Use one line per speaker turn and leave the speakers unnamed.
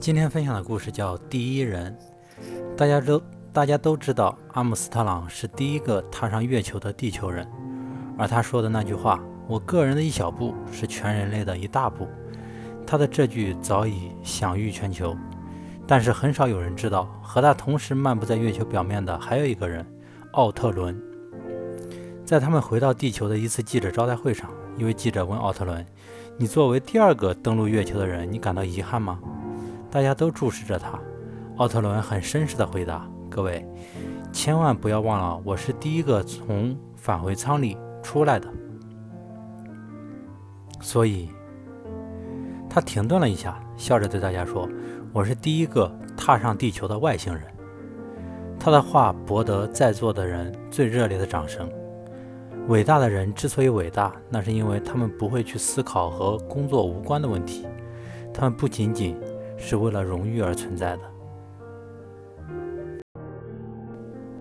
今天分享的故事叫《第一人》。大家都大家都知道，阿姆斯特朗是第一个踏上月球的地球人，而他说的那句话“我个人的一小步是全人类的一大步”，他的这句早已享誉全球。但是很少有人知道，和他同时漫步在月球表面的还有一个人——奥特伦。在他们回到地球的一次记者招待会上，一位记者问奥特伦：“你作为第二个登陆月球的人，你感到遗憾吗？”大家都注视着他，奥特伦很绅士地回答：“各位，千万不要忘了，我是第一个从返回舱里出来的。”所以，他停顿了一下，笑着对大家说：“我是第一个踏上地球的外星人。”他的话博得在座的人最热烈的掌声。伟大的人之所以伟大，那是因为他们不会去思考和工作无关的问题，他们不仅仅。是为了荣誉而存在的。